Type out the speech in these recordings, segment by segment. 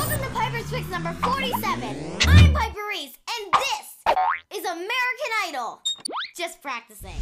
Welcome to Piper's Picks number 47. I'm Piper Reese, and this is American Idol. Just practicing.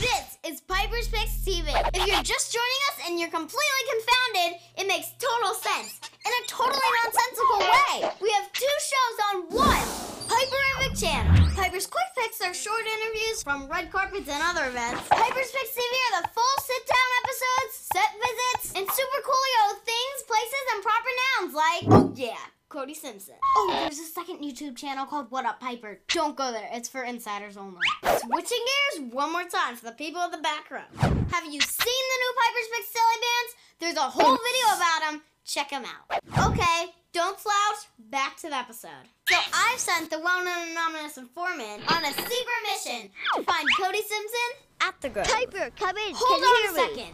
This is Piper's Picks TV. If you're just joining us and you're completely confounded, it makes total sense. In a totally nonsensical way. We have two shows on one. Piper and Vic Channel. Piper's Quick Picks are short interviews from red carpets and other events. Piper's Picks TV are the full sit-down episodes, set visits, and super coolio things, places, and proper nouns like, oh yeah, Cody Simpson. Oh, there's a second YouTube channel called What Up Piper. Don't go there. It's for insiders only. Switching gears one more time for the people in the back row. Have you seen the new Piper's Picks Silly Bands? There's a whole video about them. Check them out. Okay, don't slouch. Back to the episode. So I've sent the well-known anonymous informant on a secret mission to find Cody Simpson at the grove. Piper, come in. Hold can on a me?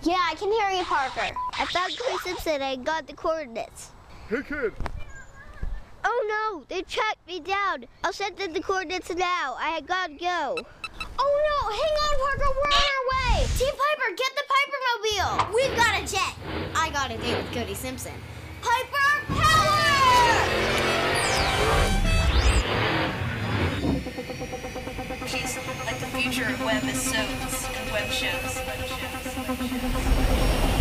Second. Yeah, I can hear you, Parker. I found Cody Simpson and got the coordinates. Hey kid, Oh no, they tracked me down. I'll send them the coordinates now. I gotta go. Oh no, hang on, Parker, we're on our way. Team Piper, get the Piper Mobile. We've got a jet. I got a date with Cody Simpson. Piper Power! She's like the future of web episodes and web shows. Hi, ハハハハ!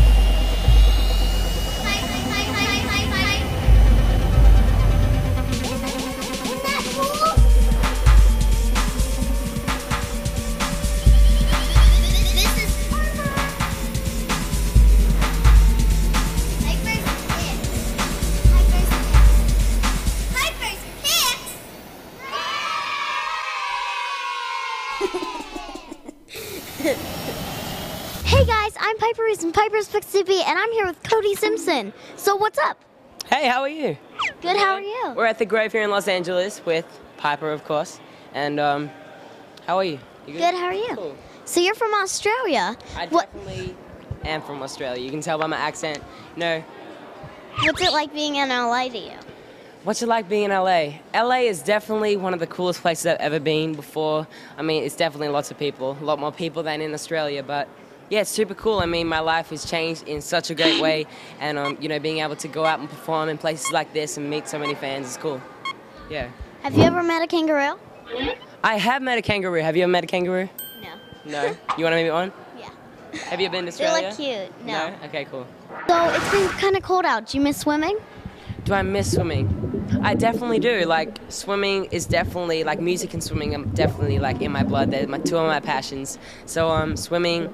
Piper Reese from Piper's TV, and I'm here with Cody Simpson. So what's up? Hey, how are you? Good, how are you? We're at the Grove here in Los Angeles with Piper, of course. And um, how are you? You Good, how are you? Cool. So you're from Australia. I What, definitely am from Australia. You can tell by my accent. No, what's it like being in LA to you? what's it like being in LA? LA is definitely one of the coolest places I've ever been before. I mean, it's definitely lots of people, a lot more people than in Australia, but. Yeah, it's super cool. I mean, my life has changed in such a great way, and um, you know, being able to go out and perform in places like this and meet so many fans is cool. Yeah. Have you ever met a kangaroo? I have met a kangaroo. Have you ever met a kangaroo? No. No. You want to meet one? Yeah. Have you been to Australia? They're Australia? like cute. No. Okay, cool. So it's been kind of cold out. Do you miss swimming? Do I miss swimming? I definitely do. Like swimming is definitely like music and swimming. I'm definitely like in my blood. They're my two of my passions. So um, swimming.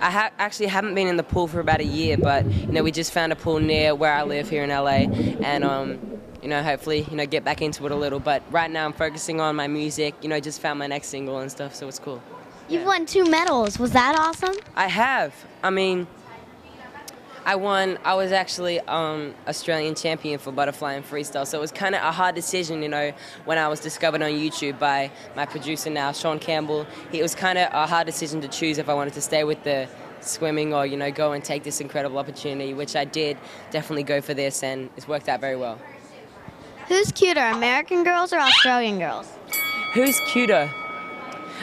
I ha- actually haven't been in the pool for about a year, but you know we just found a pool near where I live here in LA, and um, you know hopefully you know get back into it a little. But right now I'm focusing on my music. You know just found my next single and stuff, so it's cool. You've won two medals. Was that awesome? I have. I mean, I won. I was actually um, Australian champion for butterfly and freestyle, so it was kind of a hard decision, you know, when I was discovered on YouTube by my producer now, Sean Campbell. It was kind of a hard decision to choose if I wanted to stay with the swimming or you know go and take this incredible opportunity, which I did. Definitely go for this, and it's worked out very well. Who's cuter, American girls or Australian girls? Who's cuter?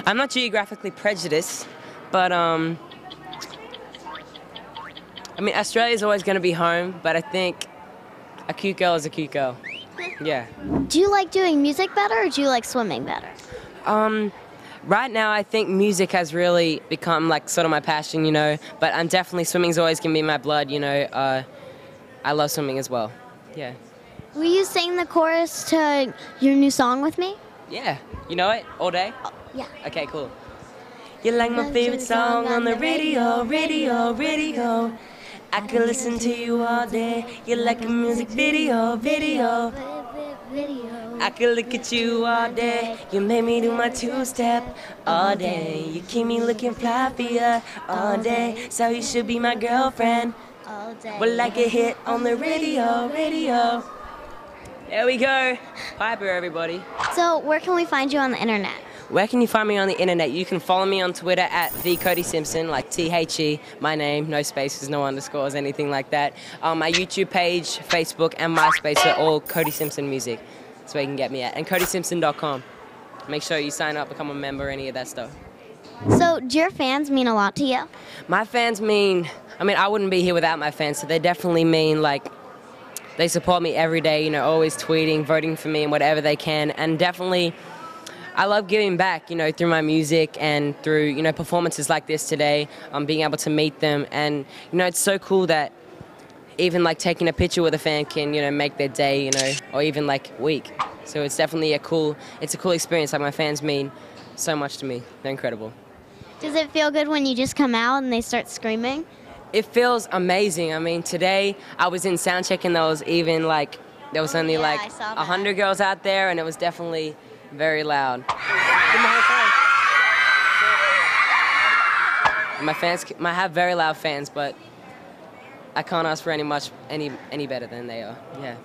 I'm not geographically prejudiced, but um, I mean Australia's always going to be home, but I think a cute girl is a cute girl. Yeah. Do you like doing music better or do you like swimming better? Um, right now I think music has really become like sort of my passion, you know. But I'm definitely swimming's always going to be my blood, you know. Uh, I love swimming as well. Yeah. Will you sing the chorus to your new song with me? Yeah. You know it all day. Yeah. Okay, cool. You like my favorite song on the radio, radio, radio. I could listen to you all day. You're like a music video, video. I could look at you all day. You made me do my two-step all day. You keep me looking fly for you all day. So you should be my girlfriend. Well, like a hit on the radio, radio. There we go. Piper, everybody. So where can we find you on the internet? Where can you find me on the internet? You can follow me on Twitter at the Cody Simpson, like T H E, my name, no spaces, no underscores, anything like that. Um, my YouTube page, Facebook, and MySpace are all Cody Simpson Music. That's where you can get me at. And CodySimpson.com. Make sure you sign up, become a member, any of that stuff. So do your fans mean a lot to you? My fans mean, I mean, I wouldn't be here without my fans, so they definitely mean like they support me every day. You know, always tweeting, voting for me, and whatever they can. And definitely, I love giving back. You know, through my music and through you know performances like this today. Um, being able to meet them, and you know, it's so cool that even like taking a picture with a fan can you know make their day. You know, or even like week. So it's definitely a cool. It's a cool experience. Like my fans mean so much to me. They're incredible. Does it feel good when you just come out and they start screaming? It feels amazing. I mean, today I was in soundcheck and there was even like there was only yeah, like a hundred girls out there, and it was definitely very loud. My fans I have very loud fans, but I can't ask for any much any any better than they are. Yeah.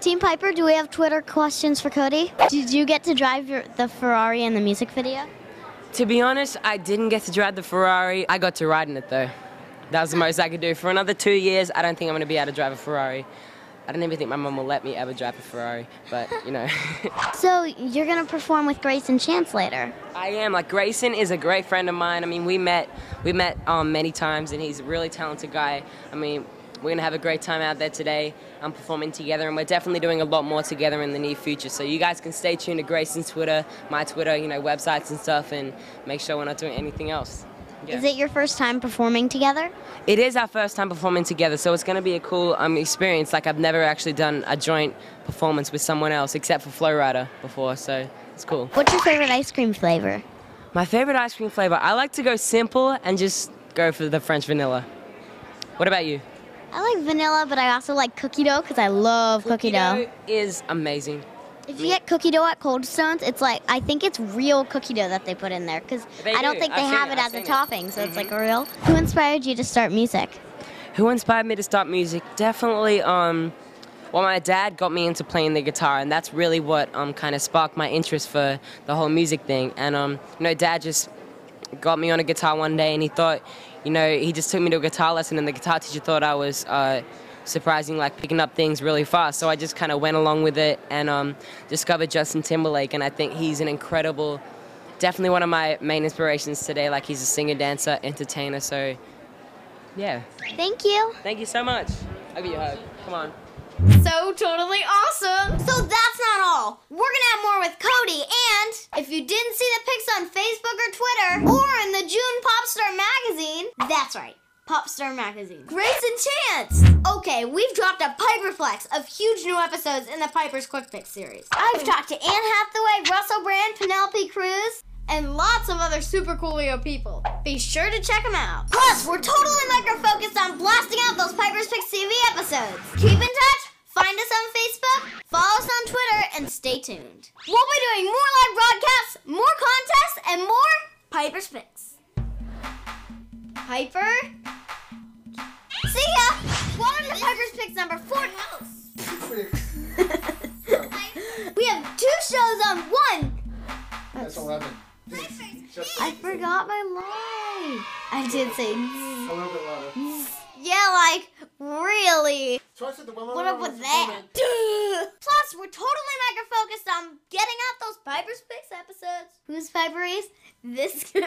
Team Piper, do we have Twitter questions for Cody? Did you get to drive your, the Ferrari in the music video? To be honest, I didn't get to drive the Ferrari. I got to ride in it though. That was the most I could do. For another two years, I don't think I'm going to be able to drive a Ferrari. I don't even think my mom will let me ever drive a Ferrari, but you know. So you're gonna perform with Greyson Chance later. I am. Like Greyson is a great friend of mine. I mean, we met we met um, many times, and he's a really talented guy. I mean, we're gonna have a great time out there today. I'm performing together, and we're definitely doing a lot more together in the near future. So you guys can stay tuned to Greyson's Twitter, my Twitter, you know, websites and stuff, and make sure we're not doing anything else. Yeah. Is it your first time performing together? It is our first time performing together, so it's going to be a cool um, experience. Like I've never actually done a joint performance with someone else, except for Flo Rida before, so it's cool. What's your favorite ice cream flavor? My favorite ice cream flavor, I like to go simple and just go for the French vanilla. What about you? I like vanilla, but I also like cookie dough because I love cookie, dough. is amazing. If you get cookie dough at Cold Stones, it's like I think it's real cookie dough that they put in there because I don't do. think I've they have it. it as a topping, so it's like a real. Who inspired you to start music? Who inspired me to start music? Definitely, um, well, my dad got me into playing the guitar, and that's really what um, kind of sparked my interest for the whole music thing. And um, you know, dad just got me on a guitar one day, and he thought, you know, he just took me to a guitar lesson, and the guitar teacher thought I was. Uh, surprising like picking up things really fast so i just kind of went along with it and um, discovered justin timberlake and i think he's an incredible definitely one of my main inspirations today like he's a singer dancer entertainer so yeah Thank you. Thank you so much. I'll give you a hug. Come on. So totally awesome. So that's not all. We're gonna have more with Cody, and if you didn't see the pics on Facebook or Twitter, or in the June Popstar magazine, that's right. Popstar magazine. Greyson Chance! Okay, we've dropped a Piperflex of huge new episodes in the Piper's Quick Pick series. I've talked to Anne Hathaway, Russell Brand, Penelope Cruz, and lots of other super coolio people. Be sure to check them out. Plus, we're totally micro focused on blasting out those Piper's Picks TV episodes. Keep in touch, find us on Facebook, follow us on Twitter, and stay tuned. We'll be doing more live broadcasts, more I did say, A little bit louder. yeah, like, really. So I said the one What up with that? Plus, we're totally micro focused on getting out those Piper's Picks episodes. Who's Piper Reese? This girl.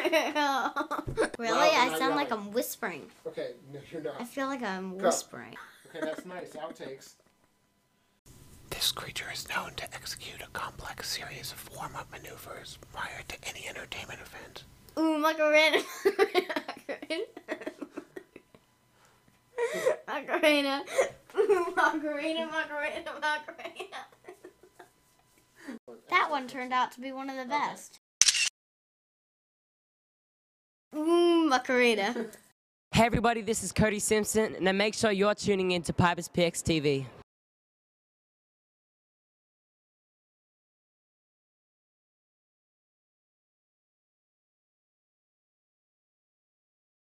really? Wow, I sound like yelling. I'm whispering. Okay, no, you're not. I feel like I'm Go. whispering. Okay, that's nice. Outtakes. This creature is known to execute a complex series of warm-up maneuvers prior to any entertainment event. Ooh, Macarena. Macarena. Ooh, Macarena, Macarena, Macarena. That one turned out to be one of the best. Ooh, Macarena. Hey everybody, this is Cody Simpson, and make sure you're tuning in to Piper's Picks TV.